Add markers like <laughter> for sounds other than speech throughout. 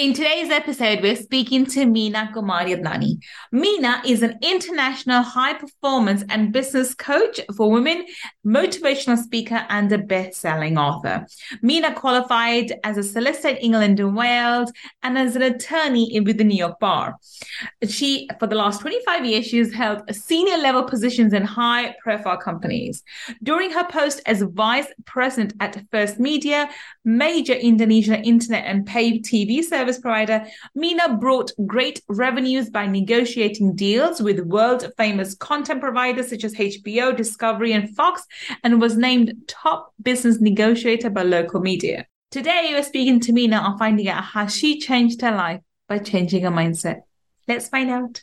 In today's episode, we're speaking to Meena Kumari Adnani. Meena is an international high performance and business coach for women, motivational speaker, and a best selling author. Meena qualified as a solicitor in England and Wales and as an attorney with the New York Bar. She, for the last 25 years, she's held senior level positions in high profile companies. During her post as vice president at First Media, major Indonesian internet and paid TV service service provider, Meena brought great revenues by negotiating deals with world famous content providers such as HBO, Discovery, and Fox, and was named top business negotiator by local media. Today, we're speaking to Meena on finding out how she changed her life by changing her mindset. Let's find out.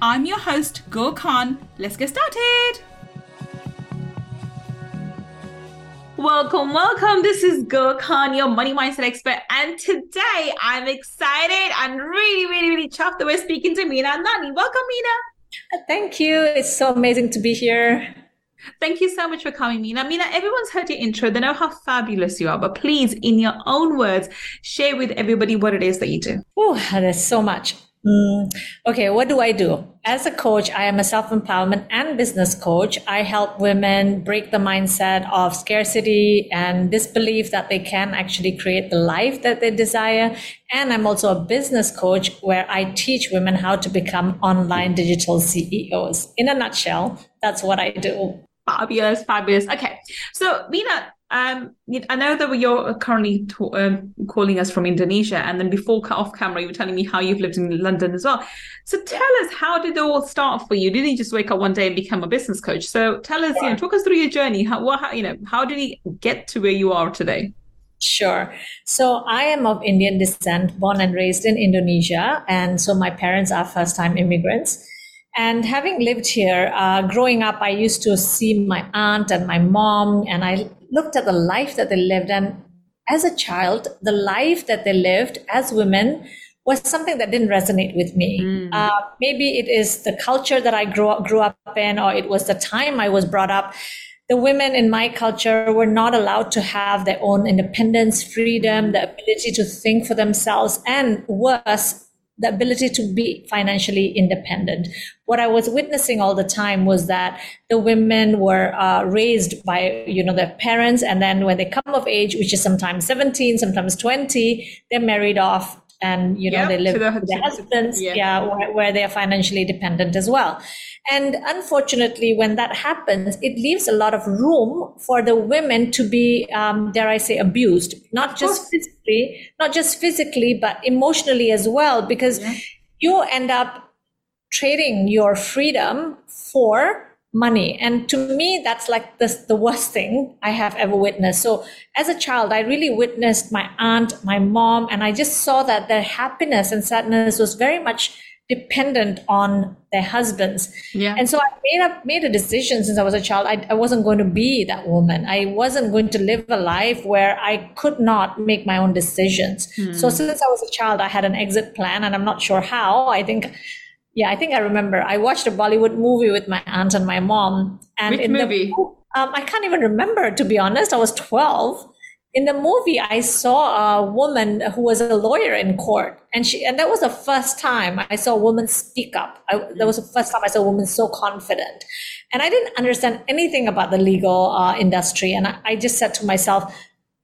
I'm your host, Gul Khan. Let's get started. Welcome, welcome. This is Gul Khan, your money mindset expert. And today I'm excited and really, really, really chuffed that we're speaking to Meena Adnani. Welcome, Meena. Thank you. It's so amazing to be here. Thank you so much for coming, Meena. Meena, everyone's heard your intro. They know how fabulous you are, but please, in your own words, share with everybody what it is that you do. Oh, there's so much. Mm, okay, what do I do? As a coach, I am a self empowerment and business coach. I help women break the mindset of scarcity and disbelief that they can actually create the life that they desire. And I'm also a business coach where I teach women how to become online digital CEOs. In a nutshell, that's what I do. Fabulous, fabulous. Okay, so Meena, um, I know that you're currently um, calling us from Indonesia, and then before off camera, you were telling me how you've lived in London as well. So tell us, how did it all start for you? Didn't you just wake up one day and become a business coach? So tell us, you know, talk us through your journey. How, what, how, you know, how did you get to where you are today? Sure. So I am of Indian descent, born and raised in Indonesia, and so my parents are first-time immigrants. And having lived here, uh, growing up, I used to see my aunt and my mom, and I looked at the life that they lived. And as a child, the life that they lived as women was something that didn't resonate with me. Mm. Uh, maybe it is the culture that I grew up, grew up in, or it was the time I was brought up. The women in my culture were not allowed to have their own independence, freedom, the ability to think for themselves, and worse, the ability to be financially independent. What I was witnessing all the time was that the women were uh, raised by, you know, their parents, and then when they come of age, which is sometimes 17, sometimes 20, they're married off and you know yep, they live with their husbands. yeah, yeah where, where, they are financially dependent as well. And unfortunately when that happens it leaves a lot of room for the women to be um, dare i say abused not just physically not just physically but emotionally as well because yeah. you end up trading your freedom for money. And to me, that's like the, the worst thing I have ever witnessed. So as a child, I really witnessed my aunt, my mom, and I just saw that their happiness and sadness was very much dependent on their husbands. Yeah. And so I made up made a decision since I was a child. I, I wasn't going to be that woman. I wasn't going to live a life where I could not make my own decisions. Hmm. So since I was a child, I had an exit plan and I'm not sure how. I think yeah, I think I remember. I watched a Bollywood movie with my aunt and my mom. And Which in movie? The, um, I can't even remember, to be honest. I was 12. In the movie, I saw a woman who was a lawyer in court, and she and that was the first time I saw a woman speak up. I, that was the first time I saw a woman so confident, and I didn't understand anything about the legal uh, industry. And I, I just said to myself,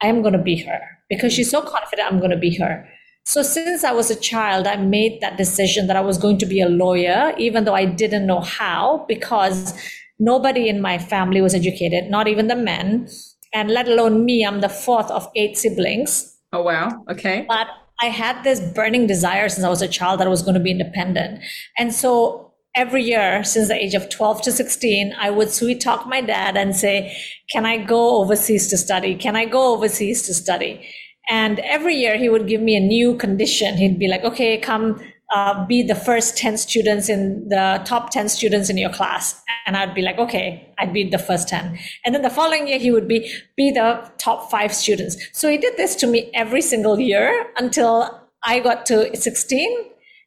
I am going to be her because she's so confident. I'm going to be her. So since I was a child, I made that decision that I was going to be a lawyer, even though I didn't know how, because nobody in my family was educated, not even the men, and let alone me. I'm the fourth of eight siblings. Oh, wow. Okay. But I had this burning desire since I was a child that I was going to be independent. And so every year since the age of 12 to 16, I would sweet talk my dad and say, Can I go overseas to study? Can I go overseas to study? And every year he would give me a new condition. He'd be like, okay, come uh, be the first 10 students in the top 10 students in your class. And I'd be like, okay, I'd be the first 10. And then the following year, he would be, be the top five students. So he did this to me every single year until I got to 16.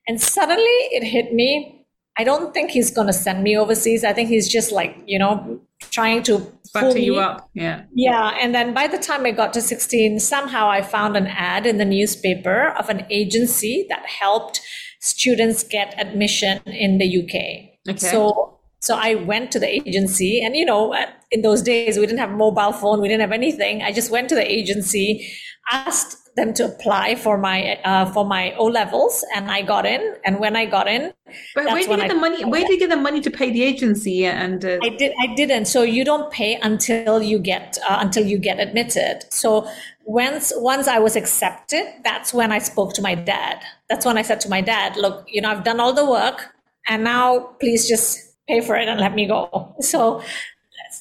And suddenly it hit me. I don't think he's going to send me overseas. I think he's just like, you know, trying to butter you up. Yeah. Yeah. And then by the time I got to 16, somehow I found an ad in the newspaper of an agency that helped students get admission in the UK. Okay. So so I went to the agency, and you know, in those days we didn't have mobile phone, we didn't have anything. I just went to the agency, asked them to apply for my uh, for my O levels, and I got in. And when I got in, but where did you get I, the money? Where did you get the money to pay the agency? And uh... I did. I didn't. So you don't pay until you get uh, until you get admitted. So once once I was accepted, that's when I spoke to my dad. That's when I said to my dad, "Look, you know, I've done all the work, and now please just pay for it and let me go." <laughs> So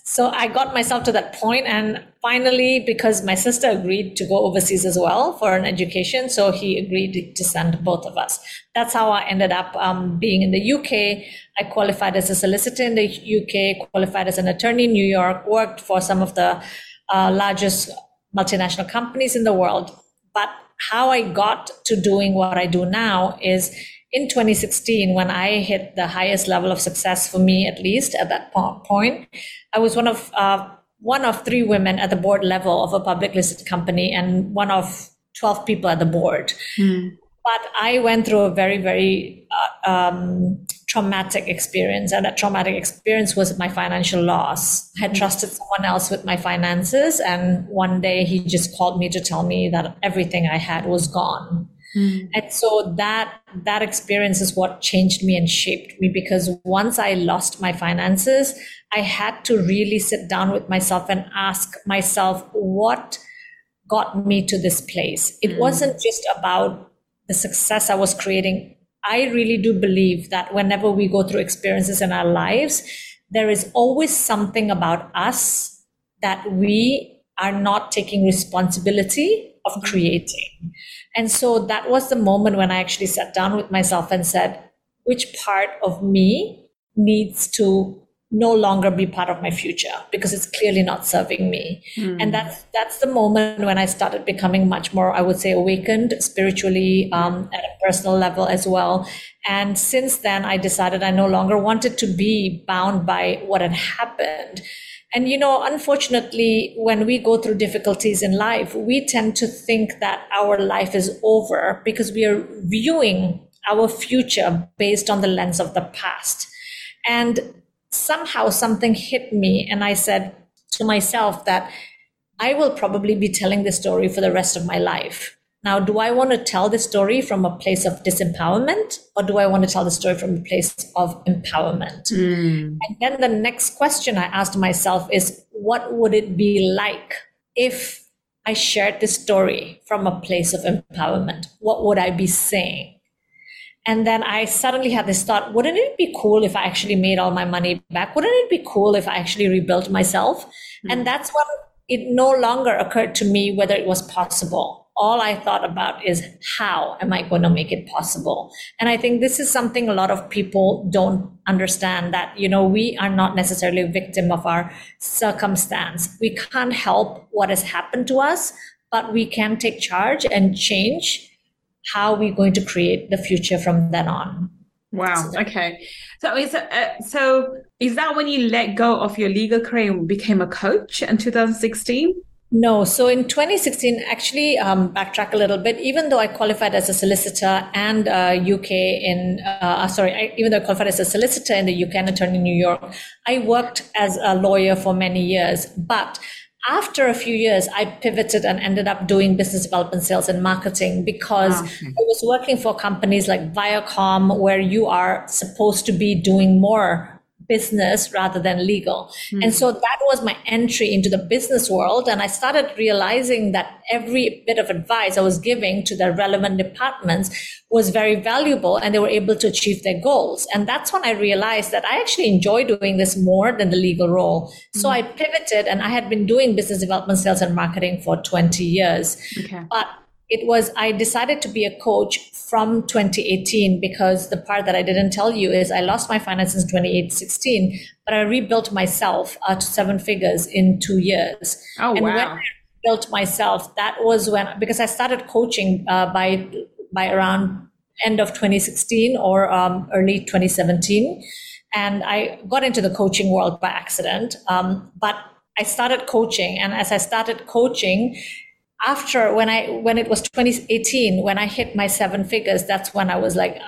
so I got myself to that point, and finally, because my sister agreed to go overseas as well for an education, so he agreed to send both of us. That's how I ended up um, being in the UK. I qualified as a solicitor in the UK, qualified as an attorney in New York, worked for some of the uh, largest multinational companies in the world. But how I got to doing what I do now is in 2016, when I hit the highest level of success for me, at least at that point, I was one of uh, one of three women at the board level of a public listed company and one of 12 people at the board. Mm. But I went through a very, very uh, um, traumatic experience. And that traumatic experience was my financial loss. I had mm. trusted someone else with my finances. And one day he just called me to tell me that everything I had was gone. Mm. And so that that experience is what changed me and shaped me because once I lost my finances, I had to really sit down with myself and ask myself what got me to this place. It mm. wasn't just about the success I was creating. I really do believe that whenever we go through experiences in our lives, there is always something about us that we are not taking responsibility of mm. creating. And so that was the moment when I actually sat down with myself and said, which part of me needs to no longer be part of my future because it's clearly not serving me. Mm. and that's that's the moment when i started becoming much more i would say awakened spiritually um, at a personal level as well. And since then i decided i no longer wanted to be bound by what had happened. And you know unfortunately when we go through difficulties in life we tend to think that our life is over because we are viewing our future based on the lens of the past. And somehow something hit me and I said to myself that I will probably be telling this story for the rest of my life. Now, do I want to tell the story from a place of disempowerment or do I want to tell the story from a place of empowerment? Mm. And then the next question I asked myself is what would it be like if I shared this story from a place of empowerment? What would I be saying? And then I suddenly had this thought, wouldn't it be cool if I actually made all my money back? Wouldn't it be cool if I actually rebuilt myself? Mm-hmm. And that's when it no longer occurred to me whether it was possible. All I thought about is how am I going to make it possible? And I think this is something a lot of people don't understand that, you know, we are not necessarily a victim of our circumstance. We can't help what has happened to us, but we can take charge and change how are we going to create the future from then on? Wow. Okay. So is uh, so is that when you let go of your legal career and became a coach in 2016? No. So in 2016, actually, um, backtrack a little bit. Even though I qualified as a solicitor and uh, UK in, uh, sorry, I, even though I qualified as a solicitor in the UK and attorney in New York, I worked as a lawyer for many years. But after a few years, I pivoted and ended up doing business development, sales, and marketing because ah, okay. I was working for companies like Viacom, where you are supposed to be doing more business rather than legal. Mm. And so that was my entry into the business world. And I started realizing that every bit of advice I was giving to the relevant departments was very valuable and they were able to achieve their goals. And that's when I realized that I actually enjoy doing this more than the legal role. Mm. So I pivoted and I had been doing business development, sales, and marketing for 20 years. Okay. But it was I decided to be a coach from 2018 because the part that I didn't tell you is I lost my finances in 2016, but I rebuilt myself uh, to seven figures in two years. Oh and wow! When I built myself, that was when because I started coaching uh, by by around end of 2016 or um, early 2017, and I got into the coaching world by accident. Um, but I started coaching, and as I started coaching, after when I when it was 2018 when I hit my seven figures, that's when I was like,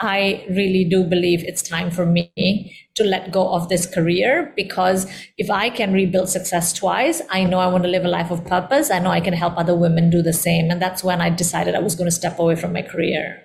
I really do believe it's time for me to let go of this career because if I can rebuild success twice, I know I want to live a life of purpose. I know I can help other women do the same, and that's when I decided I was going to step away from my career.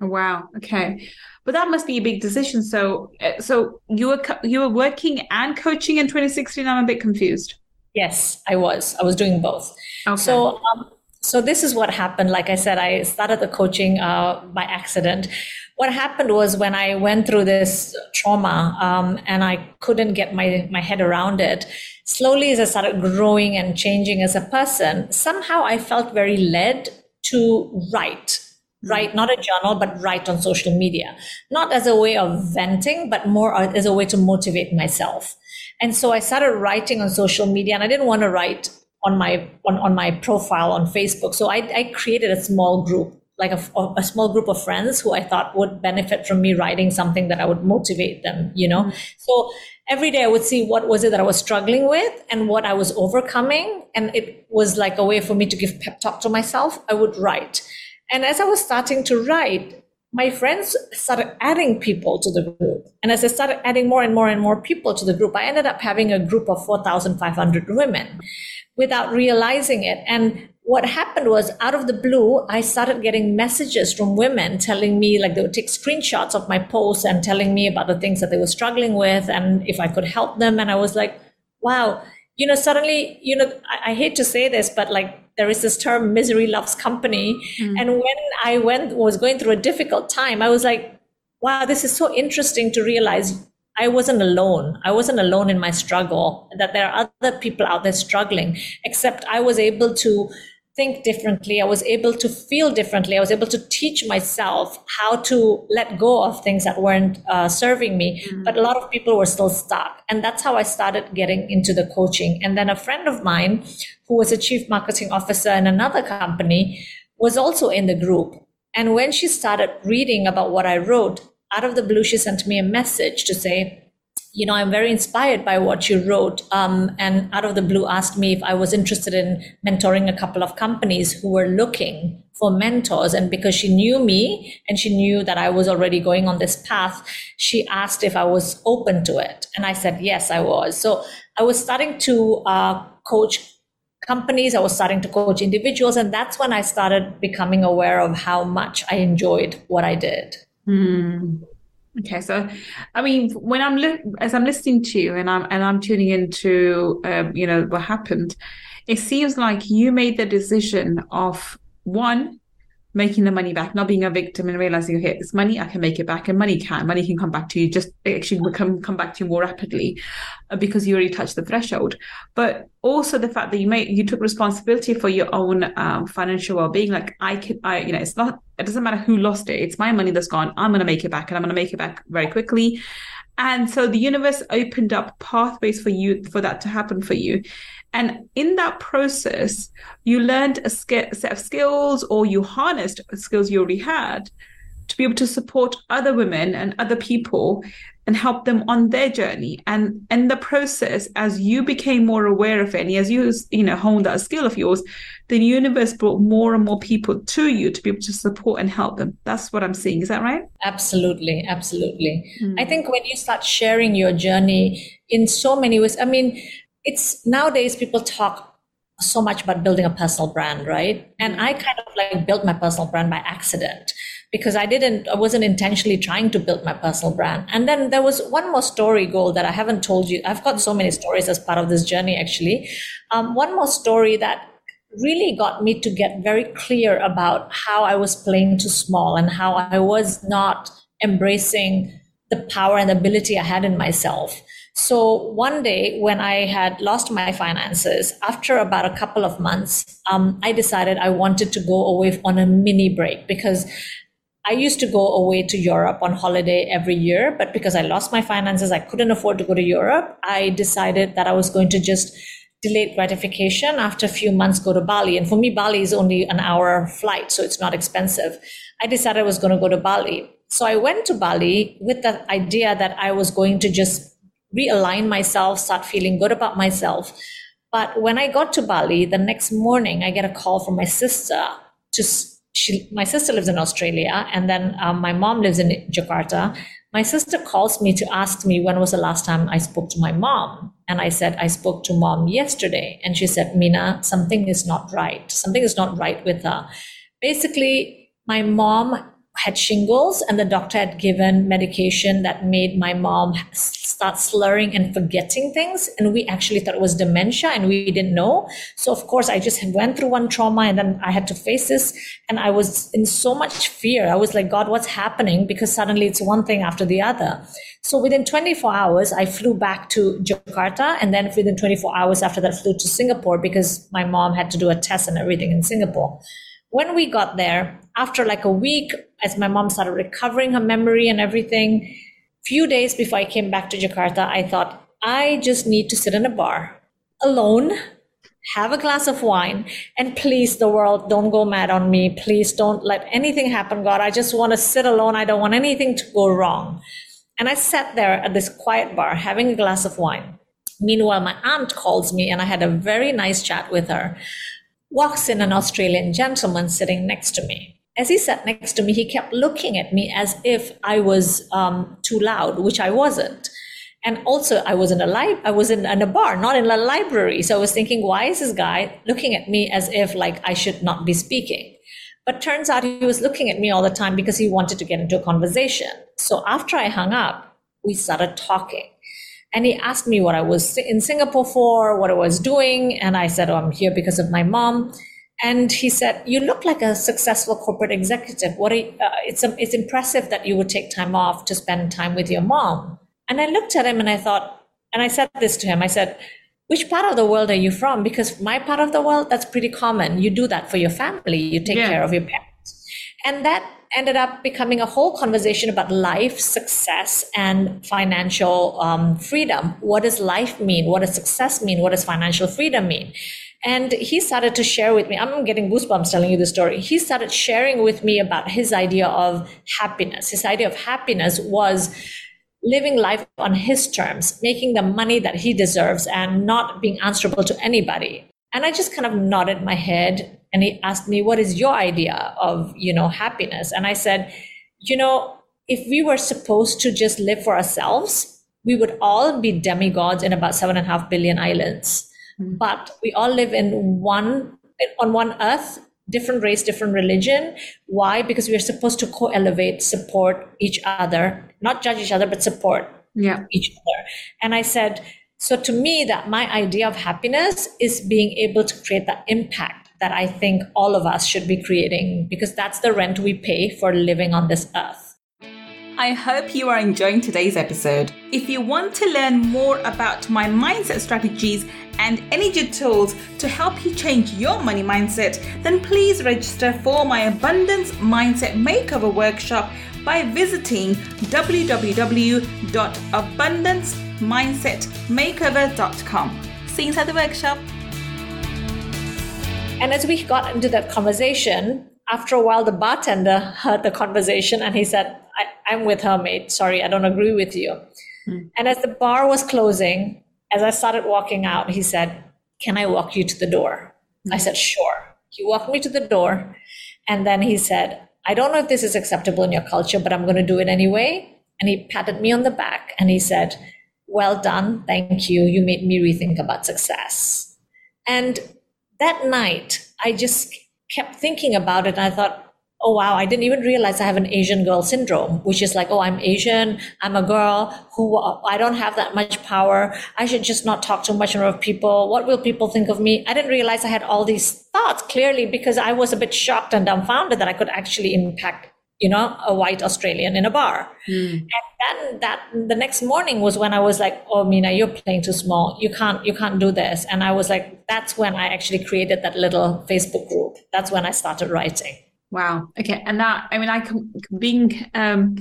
Wow. Okay. But that must be a big decision. So, uh, so you were you were working and coaching in 2016. I'm a bit confused. Yes, I was. I was doing both. Okay. So, um, so this is what happened. Like I said, I started the coaching uh, by accident. What happened was when I went through this trauma um, and I couldn't get my, my head around it, slowly as I started growing and changing as a person, somehow I felt very led to write write not a journal but write on social media not as a way of venting but more as a way to motivate myself and so i started writing on social media and i didn't want to write on my on, on my profile on facebook. So I, I created a small group like a, a, small group of friends who i thought would benefit from me writing something that i would motivate them you know? Mm-hmm. so every day i would see what was it that i was struggling with and what i was overcoming and it was like a way for me to give pep talk to myself. I would write. And as I was starting to write, my friends started adding people to the group. And as I started adding more and more and more people to the group, I ended up having a group of 4,500 women without realizing it. And what happened was out of the blue, I started getting messages from women telling me, like, they would take screenshots of my posts and telling me about the things that they were struggling with and if I could help them. And I was like, wow, you know, suddenly, you know, I, I hate to say this, but like, there is this term misery loves company mm. and when i went was going through a difficult time i was like wow this is so interesting to realize i wasn't alone i wasn't alone in my struggle that there are other people out there struggling except i was able to think differently. I was able to feel differently. I was able to teach myself how to let go of things that weren't uh, serving me. Mm-hmm. But a lot of people were still stuck. And that's how I started getting into the coaching. And then a friend of mine, who was a chief marketing officer in another company, was also in the group. And when she started reading about what I wrote, out of the blue, she sent me a message to say, you know, I'm very inspired by what you wrote. Um, and out of the blue asked me if I was interested in mentoring a couple of companies who were looking for mentors. And because she knew me and she knew that I was already going on this path, she asked if I was open to it. And I said, yes, I was. So I was starting to uh, coach companies. I was starting to coach individuals. And that's when I started becoming aware of how much I enjoyed what I did. Mm. Okay, so I mean, when I'm li- as I'm listening to you and I'm and I'm tuning into um, you know what happened, it seems like you made the decision of one making the money back, not being a victim and realizing, okay, it's money, I can make it back, and money can, money can come back to you, just actually come, come back to you more rapidly uh, because you already touched the threshold. But also the fact that you made, you took responsibility for your own um, financial well-being. Like I can, I, you know, it's not, it doesn't matter who lost it. It's my money that's gone. I'm going to make it back and I'm going to make it back very quickly. And so the universe opened up pathways for you, for that to happen for you. And in that process, you learned a set of skills or you harnessed skills you already had to be able to support other women and other people and help them on their journey. And in the process, as you became more aware of it, and as you, you know, honed that skill of yours, the universe brought more and more people to you to be able to support and help them. That's what I'm seeing. Is that right? Absolutely. Absolutely. Mm. I think when you start sharing your journey in so many ways, I mean, it's nowadays people talk so much about building a personal brand, right? And I kind of like built my personal brand by accident because I didn't, I wasn't intentionally trying to build my personal brand. And then there was one more story goal that I haven't told you. I've got so many stories as part of this journey, actually. Um, one more story that really got me to get very clear about how I was playing too small and how I was not embracing the power and ability I had in myself. So one day when I had lost my finances, after about a couple of months, um, I decided I wanted to go away on a mini break because I used to go away to Europe on holiday every year, but because I lost my finances, I couldn't afford to go to Europe. I decided that I was going to just delayed gratification after a few months go to Bali. And for me, Bali is only an hour flight, so it's not expensive. I decided I was going to go to Bali. So I went to Bali with the idea that I was going to just realign myself, start feeling good about myself. But when I got to Bali, the next morning, I get a call from my sister. To she, my sister lives in Australia, and then um, my mom lives in Jakarta. My sister calls me to ask me when was the last time I spoke to my mom, and I said I spoke to mom yesterday, and she said, Meena, something is not right. Something is not right with her." Basically, my mom had shingles and the doctor had given medication that made my mom start slurring and forgetting things and we actually thought it was dementia and we didn't know. So of course i just went through one trauma and then i had to face this and i was in so much fear. I was like god what's happening? Because suddenly it's one thing after the other. So within 24 hours i flew back to jakarta and then within 24 hours after that flew to singapore because my mom had to do a test and everything in singapore when we got there, after like a week, as my mom started recovering her memory and everything, few days before I came back to Jakarta, I thought, I just need to sit in a bar alone, have a glass of wine, and please, the world, don't go mad on me. Please don't let anything happen, God. I just want to sit alone. I don't want anything to go wrong. And I sat there at this quiet bar having a glass of wine. Meanwhile, my aunt calls me and I had a very nice chat with her walks in an Australian gentleman sitting next to me. As he sat next to me, he kept looking at me as if I was um, too loud, which I wasn't. And also, I was in a li- I was in, in a bar, not in a library. So I was thinking, why is this guy looking at me as if like I should not be speaking? But turns out he was looking at me all the time because he wanted to get into a conversation. So after I hung up, we started talking. And he asked me what I was in Singapore for, what I was doing. And I said, Oh, I'm here because of my mom. And he said, You look like a successful corporate executive. What you, uh, it's, um, it's impressive that you would take time off to spend time with your mom. And I looked at him and I thought, and I said this to him I said, which part of the world are you from? Because my part of the world, that's pretty common. You do that for your family, you take yeah. care of your parents. And that ended up becoming a whole conversation about life, success, and financial um, freedom. What does life mean? What does success mean? What does financial freedom mean? And he started to share with me, I'm getting goosebumps telling you the story. He started sharing with me about his idea of happiness. His idea of happiness was living life on his terms, making the money that he deserves and not being answerable to anybody. And I just kind of nodded my head and he asked me, what is your idea of, you know, happiness? And I said, you know, if we were supposed to just live for ourselves, we would all be demigods in about seven and a half billion islands. Mm-hmm. But we all live in one, on one earth, different race, different religion. Why? Because we are supposed to co-elevate, support each other, not judge each other, but support yeah. each other. And I said, so to me, that my idea of happiness is being able to create that impact that I think all of us should be creating because that's the rent we pay for living on this earth. I hope you are enjoying today's episode. If you want to learn more about my mindset strategies and energy tools to help you change your money mindset, then please register for my Abundance Mindset Makeover Workshop by visiting www.abundancemindsetmakeover.com. See you inside the workshop. And as we got into that conversation, after a while, the bartender heard the conversation and he said, I, am with her, mate. Sorry, I don't agree with you. Mm. And as the bar was closing, as I started walking out, he said, Can I walk you to the door? Mm. I said, Sure. He walked me to the door. And then he said, I don't know if this is acceptable in your culture, but I'm going to do it anyway. And he patted me on the back and he said, Well done. Thank you. You made me rethink about success. And that night, I just kept thinking about it. And I thought, oh wow, I didn't even realize I have an Asian girl syndrome, which is like, oh, I'm Asian, I'm a girl who I don't have that much power. I should just not talk too much of people. What will people think of me? I didn't realize I had all these thoughts clearly because I was a bit shocked and dumbfounded that I could actually impact you know, a white Australian in a bar. Mm. And then that the next morning was when I was like, oh Meena, you're playing too small. You can't you can't do this. And I was like, that's when I actually created that little Facebook group. That's when I started writing. Wow. Okay. And that, I mean, I being um,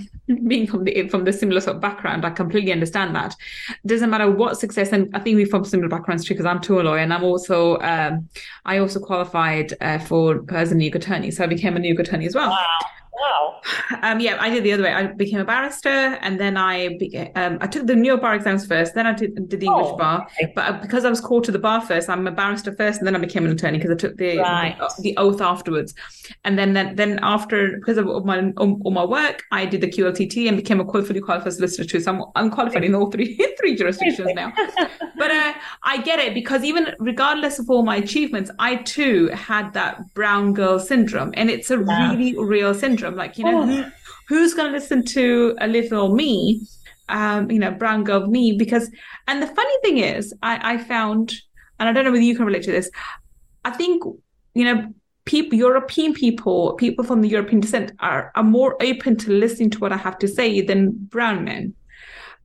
being from the from the similar sort of background, I completely understand that. Doesn't matter what success, and I think we're from similar backgrounds too, because I'm too a lawyer, and I'm also um, I also qualified uh, for as a New attorney, so I became a New attorney as well. Wow. Wow. Um, yeah, I did the other way. I became a barrister, and then I um, I took the New York bar exams first. Then I did, did the English oh, bar. Okay. But uh, because I was called to the bar first, I'm a barrister first, and then I became an attorney because I took the, right. the, the oath afterwards. And then then, then after because of my all my work, I did the QLTT and became a fully qualified solicitor too. So I'm unqualified in all three <laughs> three jurisdictions now. <laughs> but uh, I get it because even regardless of all my achievements, I too had that brown girl syndrome, and it's a yeah. really real syndrome. Like you know, oh. who, who's going to listen to a little me, um, you know, brown girl me? Because and the funny thing is, I, I found, and I don't know whether you can relate to this. I think you know people, European people, people from the European descent are, are more open to listening to what I have to say than brown men.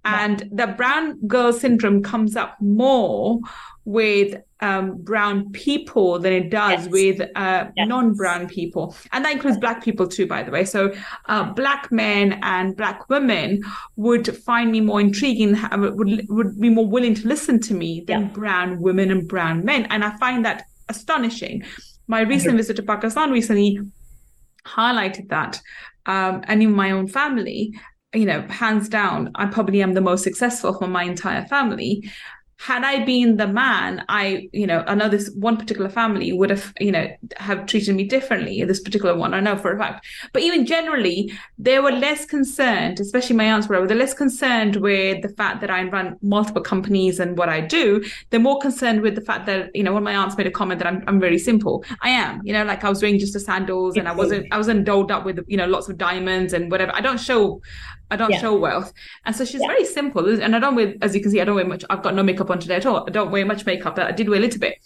And the brown girl syndrome comes up more with um, brown people than it does yes. with uh, yes. non-brown people, and that includes black people too, by the way. So, uh, black men and black women would find me more intriguing, would would be more willing to listen to me than yeah. brown women and brown men, and I find that astonishing. My recent visit to Pakistan recently highlighted that, um, and in my own family, you know, hands down, I probably am the most successful for my entire family had I been the man, I, you know, I know this one particular family would have, you know, have treated me differently. This particular one, I know for a fact. But even generally, they were less concerned, especially my aunts were, they're less concerned with the fact that I run multiple companies and what I do. They're more concerned with the fact that, you know, when my aunts made a comment that I'm, I'm very simple. I am, you know, like I was wearing just the sandals and I wasn't, I wasn't doled up with, you know, lots of diamonds and whatever. I don't show I don't yeah. show wealth. And so she's yeah. very simple. And I don't wear, as you can see, I don't wear much. I've got no makeup on today at all. I don't wear much makeup. But I did wear a little bit.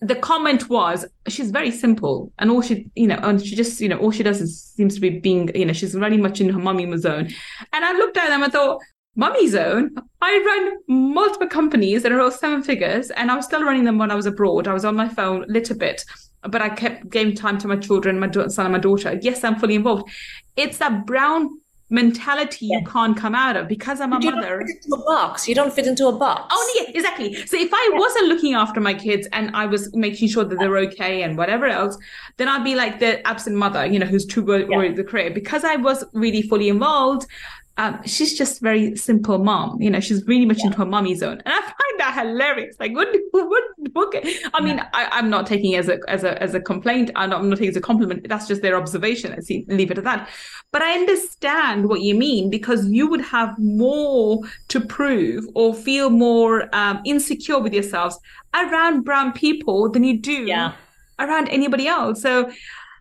The comment was, she's very simple. And all she, you know, and she just, you know, all she does is seems to be being, you know, she's very much in her mummy zone. And I looked at them and thought, mummy zone? I run multiple companies that are all seven figures. And I was still running them when I was abroad. I was on my phone a little bit but I kept giving time to my children, my son and my daughter. Yes, I'm fully involved. It's that brown mentality yeah. you can't come out of because I'm a you mother. Don't fit into a box. You don't fit into a box. Oh yeah, exactly. So if I yeah. wasn't looking after my kids and I was making sure that they're okay and whatever else, then I'd be like the absent mother, you know, who's too worried yeah. the career. Because I was really fully involved, um, she's just very simple mom. You know, she's really much yeah. into her mommy zone, and I find that hilarious. Like, what, <laughs> what, what I mean. I, am not taking it as a as a as a complaint. I'm not, I'm not taking it as a compliment. That's just their observation. I see, leave it at that. But I understand what you mean because you would have more to prove or feel more um, insecure with yourselves around brown people than you do yeah. around anybody else. So,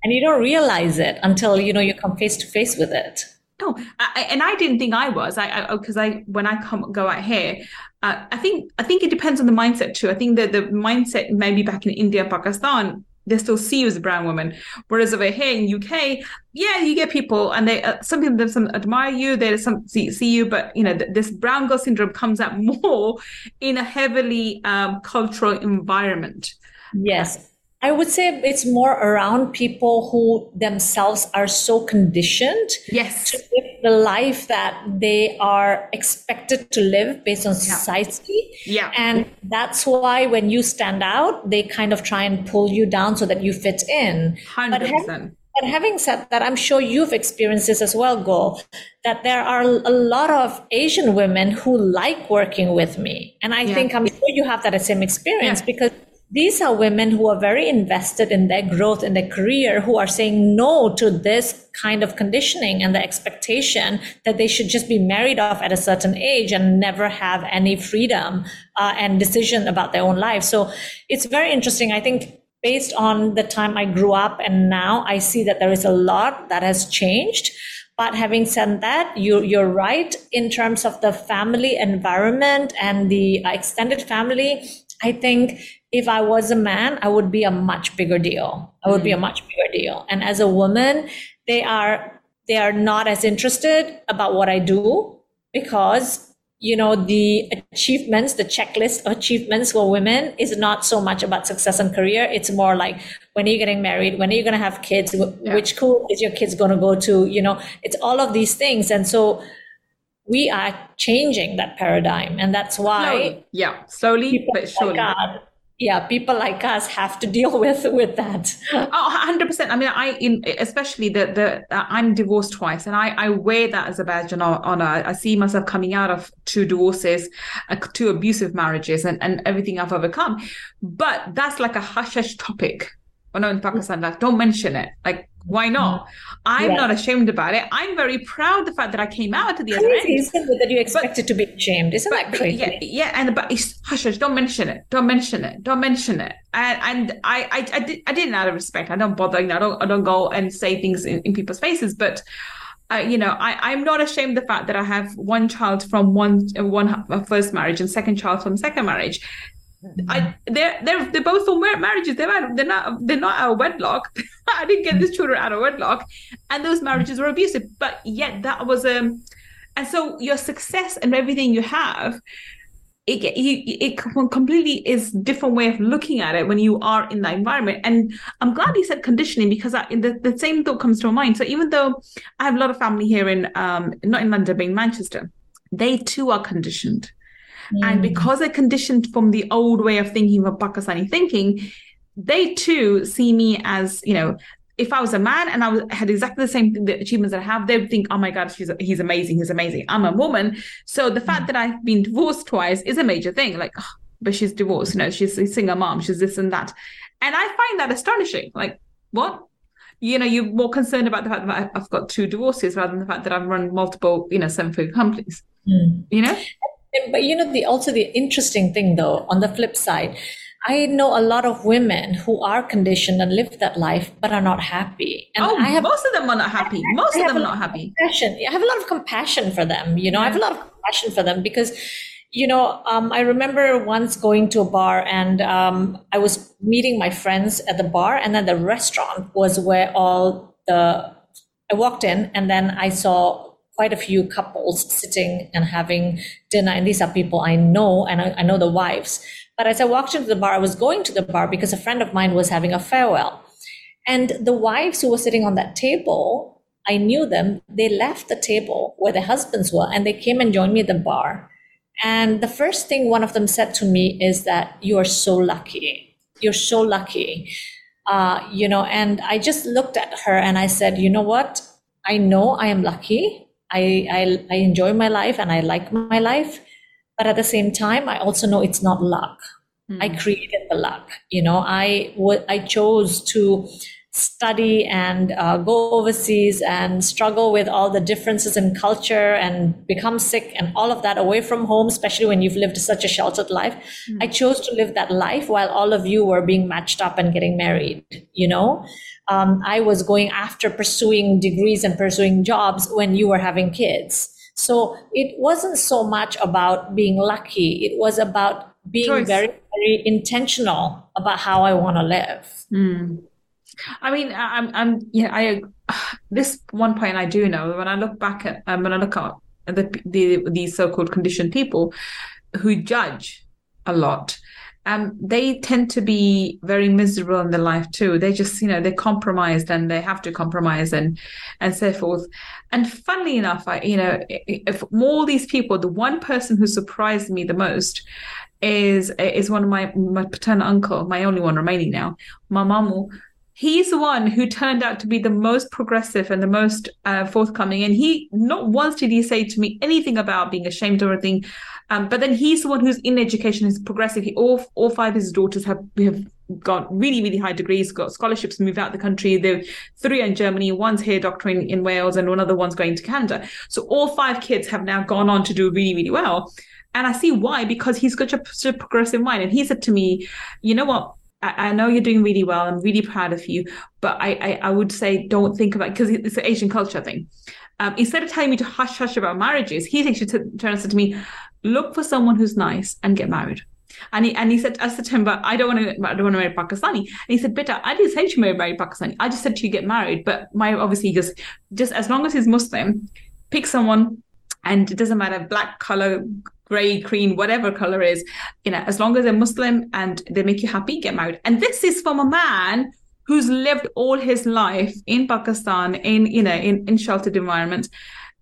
and you don't realize it until you know you come face to face with it. No, I, and I didn't think I was. I because I, I, when I come go out here, uh, I think I think it depends on the mindset too. I think that the mindset maybe back in India, Pakistan, they still see you as a brown woman, whereas over here in UK, yeah, you get people and they uh, some people some admire you, they some see, see you, but you know th- this brown girl syndrome comes out <laughs> more in a heavily um, cultural environment. Yes, I would say it's more around people who themselves are so conditioned yes. to live the life that they are expected to live based on society. Yeah. And that's why when you stand out, they kind of try and pull you down so that you fit in. 100%. But having, but having said that, I'm sure you've experienced this as well, Gul, that there are a lot of Asian women who like working with me. And I yeah. think I'm sure you have that same experience yeah. because these are women who are very invested in their growth in their career, who are saying no to this kind of conditioning and the expectation that they should just be married off at a certain age and never have any freedom uh, and decision about their own life. So it's very interesting. I think based on the time I grew up and now, I see that there is a lot that has changed. But having said that, you, you're right in terms of the family environment and the extended family. I think if I was a man, I would be a much bigger deal. I would mm. be a mm. much bigger deal. And as a woman, they are they are not as interested about what I do because you know the achievements the checklist of achievements for women is not so much about success and career it's more like when are you getting married when are you going to have kids yeah. which school is your kids going to go to you know it's all of these things and so we are changing that paradigm and that's why slowly. yeah slowly but surely. like yeah people like us have to deal <laughs> with with that. Oh 100% i mean i in especially the the uh, i'm divorced twice and i i wear that as a badge of honor i see myself coming out of two divorces uh, two abusive marriages and and everything i've overcome. But that's like a hush hush topic. When I'm in Pakistan, like don't mention it. Like, why not? I'm yeah. not ashamed about it. I'm very proud the fact that I came out to the other end. Isn't it that you expected to be ashamed? Isn't but, that crazy? Yeah, yeah, and but hush, hush, don't mention it. Don't mention it. Don't mention it. And and I I, I, did, I didn't out of respect. I don't bother. You know, I don't I don't go and say things in, in people's faces, but. Uh, you know, I, I'm not ashamed of the fact that I have one child from one one first marriage and second child from second marriage. I they're they're they're both from marriages. They're they're not they're not out of wedlock. <laughs> I didn't get these children out of wedlock, and those marriages were abusive. But yet that was um, and so your success and everything you have, it you it completely is different way of looking at it when you are in that environment. And I'm glad you said conditioning because I, the the same thought comes to my mind. So even though I have a lot of family here in um not in London but in Manchester, they too are conditioned Mm. And because they're conditioned from the old way of thinking of Pakistani thinking, they too see me as, you know, if I was a man and I was, had exactly the same the achievements that I have, they would think, oh my God, she's, he's amazing, he's amazing. I'm a woman. So the fact mm. that I've been divorced twice is a major thing. Like, oh, but she's divorced, you know, she's a single mom, she's this and that. And I find that astonishing. Like, what? You know, you're more concerned about the fact that I've got two divorces rather than the fact that I've run multiple, you know, seven figure companies. Mm. You know? But you know, the also the interesting thing though, on the flip side, I know a lot of women who are conditioned and live that life but are not happy. And oh, I have, most of them are not happy. Most of them are not happy. Compassion. I have a lot of compassion for them. You know, yeah. I have a lot of compassion for them because, you know, um, I remember once going to a bar and um, I was meeting my friends at the bar, and then the restaurant was where all the I walked in, and then I saw quite a few couples sitting and having dinner. And these are people I know, and I, I know the wives. But as I walked into the bar, I was going to the bar because a friend of mine was having a farewell. And the wives who were sitting on that table, I knew them. They left the table where their husbands were and they came and joined me at the bar. And the first thing one of them said to me is that you are so lucky. You're so lucky. Uh, you know, and I just looked at her and I said, you know what? I know I am lucky. I, I, I enjoy my life and I like my life. But at the same time, I also know it's not luck. Mm. I created the luck. You know, I, w- I chose to study and uh, go overseas and struggle with all the differences in culture and become sick and all of that away from home, especially when you've lived such a sheltered life. Mm. I chose to live that life while all of you were being matched up and getting married, you know? Um, I was going after pursuing degrees and pursuing jobs when you were having kids. So it wasn't so much about being lucky. It was about being Choice. very, very intentional about how I want to live. Mm. I mean, I'm, I'm, yeah, I, this one point I do know when I look back at, um, when I look at the, the, these so-called conditioned people who judge a lot, um, they tend to be very miserable in their life too. They just, you know, they're compromised and they have to compromise and and so forth. And funnily enough, I, you know, if all these people, the one person who surprised me the most is is one of my my paternal uncle, my only one remaining now, my mamu. He's the one who turned out to be the most progressive and the most uh, forthcoming. And he not once did he say to me anything about being ashamed or anything um, but then he's the one who's in education, is progressive. He, all all five of his daughters have have got really really high degrees, got scholarships, moved out the country. They're three in Germany, one's here doctoring in Wales, and another one's going to Canada. So all five kids have now gone on to do really really well. And I see why because he's got such a progressive mind. And he said to me, you know what? I, know you're doing really well. I'm really proud of you, but I, I, I would say don't think about because it's an Asian culture thing. Um, instead of telling me to hush hush about marriages, he actually t- said to me, "Look for someone who's nice and get married." And he and he said, I said to him, but I don't want to I don't want to marry Pakistani. And he said, Beta, I didn't say to marry, Pakistani. I just said to you get married. But my obviously just just as long as he's Muslim, pick someone and it doesn't matter black color gray cream whatever color is you know as long as they're muslim and they make you happy get married and this is from a man who's lived all his life in pakistan in you know in, in sheltered environments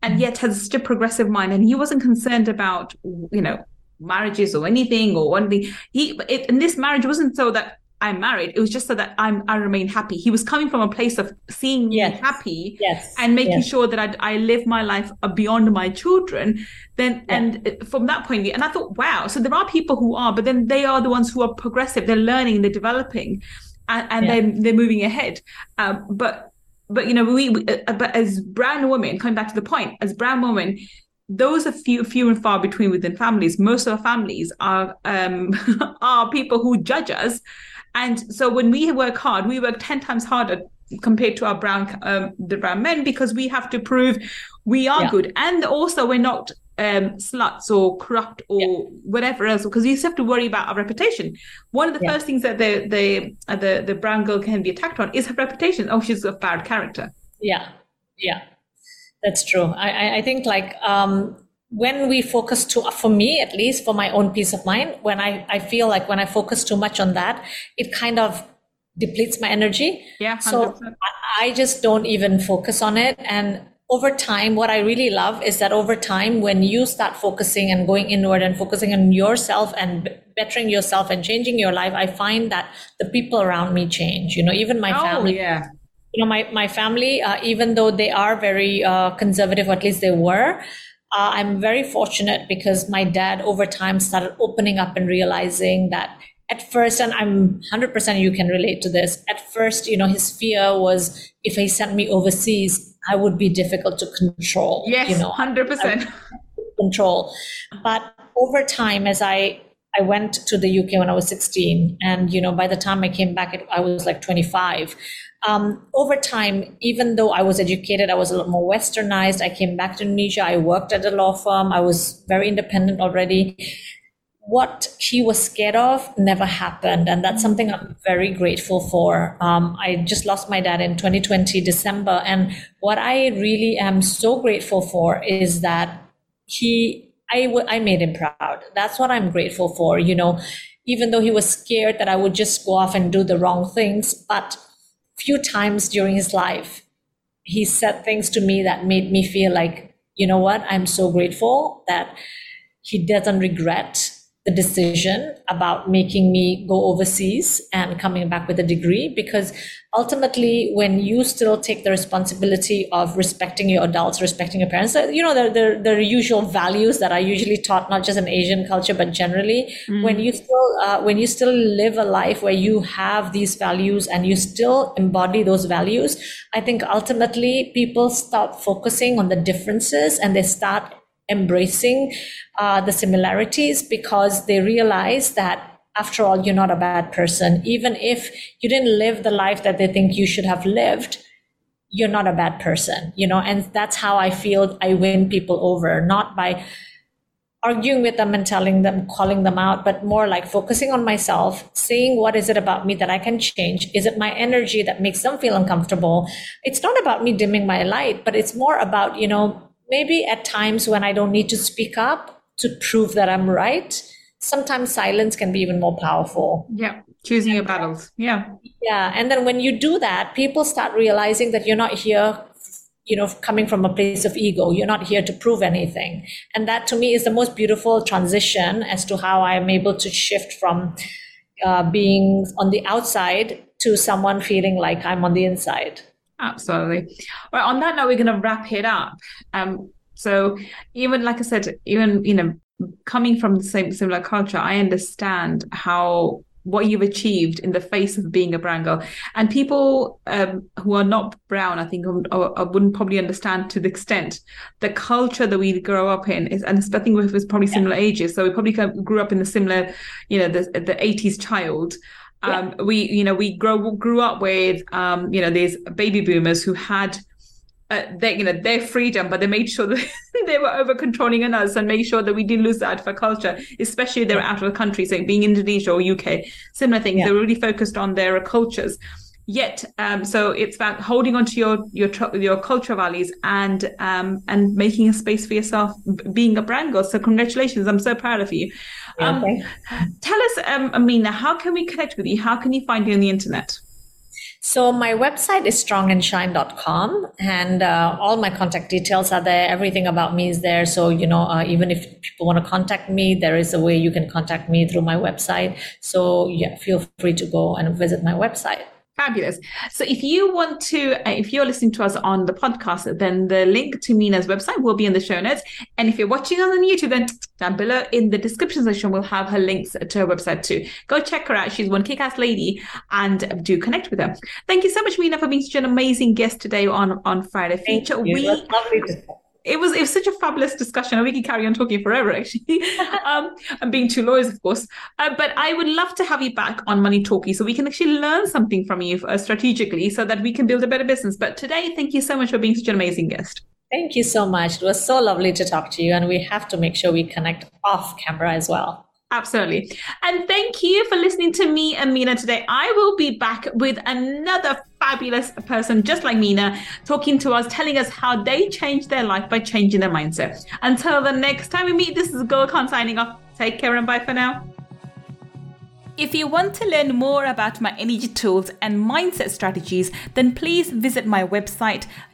and yet has such a progressive mind and he wasn't concerned about you know marriages or anything or anything. He it, in this marriage wasn't so that I'm married. It was just so that I'm I remain happy. He was coming from a place of seeing yes. me happy yes. and making yes. sure that I, I live my life beyond my children. Then yeah. and from that point of view, and I thought, wow. So there are people who are, but then they are the ones who are progressive. They're learning, they're developing, and, and yeah. they're they're moving ahead. Um, but but you know we, we uh, but as brown women, coming back to the point, as brown women, those are few few and far between within families. Most of our families are um, <laughs> are people who judge us, and so when we work hard, we work ten times harder compared to our brown um, the brown men because we have to prove we are yeah. good, and also we're not um, sluts or corrupt or yeah. whatever else because you have to worry about our reputation. One of the yeah. first things that the the uh, the the brown girl can be attacked on is her reputation. Oh, she's a bad character. Yeah, yeah. That's true. I, I think like um, when we focus too, for me at least, for my own peace of mind, when I, I feel like when I focus too much on that, it kind of depletes my energy. Yeah. 100%. So I, just don't even focus on it. And over time, what I really love is that over time, when you start focusing and going inward and focusing on yourself and bettering yourself and changing your life, I find that the people around me change. You know, even my oh, family. Yeah you know, my, my family, uh, even though they are very uh, conservative, or at least they were, uh, I'm very fortunate because my dad over time started opening up and realizing that at first, and I'm 100% you can relate to this. At first, you know, his fear was if he sent me overseas, I would be difficult to control. Yes, you know, 100%. <laughs> Control. But over time, as I I went to the UK when I was 16, and you know, by the time I came back, I was like 25 um, over time, even though I was educated, I was a lot more westernized. I came back to Indonesia. I worked at a law firm. I was very independent already. What he was scared of never happened. And that's something I'm very grateful for. Um, I just lost my dad in 2020, December. And what I really am so grateful for is that he, I, w- I made him proud. That's what I'm grateful for. You know, even though he was scared that I would just go off and do the wrong things, but few times during his life, he said things to me that made me feel like, you know what, I'm so grateful that he doesn't regret the decision about making me go overseas and coming back with a degree because ultimately when you still take the responsibility of respecting your adults respecting your parents you know the, the, the usual values that are usually taught not just in asian culture but generally mm. when you still uh, when you still live a life where you have these values and you still embody those values i think ultimately people stop focusing on the differences and they start embracing uh, the similarities because they realize that after all you're not a bad person. Even if you didn't live the life that they think you should have lived you're not a bad person you know? And that's how i feel i win people over. Not by arguing with them and telling them calling them out but more like focusing on myself seeing what is it about me that i can change. Is it my energy that makes them feel uncomfortable? It's not about me dimming my light but it's more about you know maybe at times when I don't need to speak up to prove that I'm right, sometimes silence can be even more powerful. Yeah, choosing your battles. Yeah. Yeah. And then when you do that, people start realizing that you're not here, you know, coming from a place of ego. You're not here to prove anything. And that to me is the most beautiful transition as to how I am able to shift from uh, being on the outside to someone feeling like I'm on the inside. Absolutely. Well, on that note, we're going to wrap it up. Um, so even like I said, even you know, coming from the same similar culture, I understand how what you've achieved in the face of being a brown girl. And people um, who are not brown, I think, I wouldn't probably understand to the extent the culture that we grow up in is, and I think we're probably similar ages. So we probably grew up in the similar, you know, the the 80s child Um, yeah. We, you know, we grow grew up with, um, you know, these baby boomers who had uh, their, you know, their freedom, but they made sure <laughs> that they were over controlling on us and made sure that we didn't lose that for culture, especially if they were out of the country, so being Indonesia or UK, similar things. Yeah. They were really focused on their cultures. Yet, um, so it's about holding on to your your your cultural values and um, and making a space for yourself, being a brand girl. So congratulations! I'm so proud of you. Um, okay. Tell us, um, Amina, how can we connect with you? How can you find you on the internet? So my website is strongandshine.com and uh, all my contact details are there. Everything about me is there. So, you know, uh, even if people want to contact me, there is a way you can contact me through my website. So yeah, feel free to go and visit my website. Fabulous. So if you want to, uh, if you're listening to us on the podcast, then the link to Meena's website will be in the show notes. And if you're watching us on YouTube, then down below in the description section, we'll have her links to her website too. Go check her out. She's one kick-ass lady and do connect with her. Thank you so much, Meena, for being such an amazing guest today on, on Friday Feature. We, it was it was such a fabulous discussion and we can carry on talking forever actually. <laughs> Um and being two lawyers of course. Uh, but i would love to have you back on money talkie so we can actually learn something from you uh, strategically so that we can build a better business. But today thank you so much for being such an amazing guest. Thank you so much. It was so lovely to talk to you and we have to make sure we connect off camera as well. Absolutely. And thank you for listening to me and Meena today. I will be back with another fabulous person just like Meena talking to us, telling us how they changed their life by changing their mindset. Until the next time we meet, this is Khan signing off. Take care and bye for now. If you want to learn more about my energy tools and mindset strategies, then please visit my website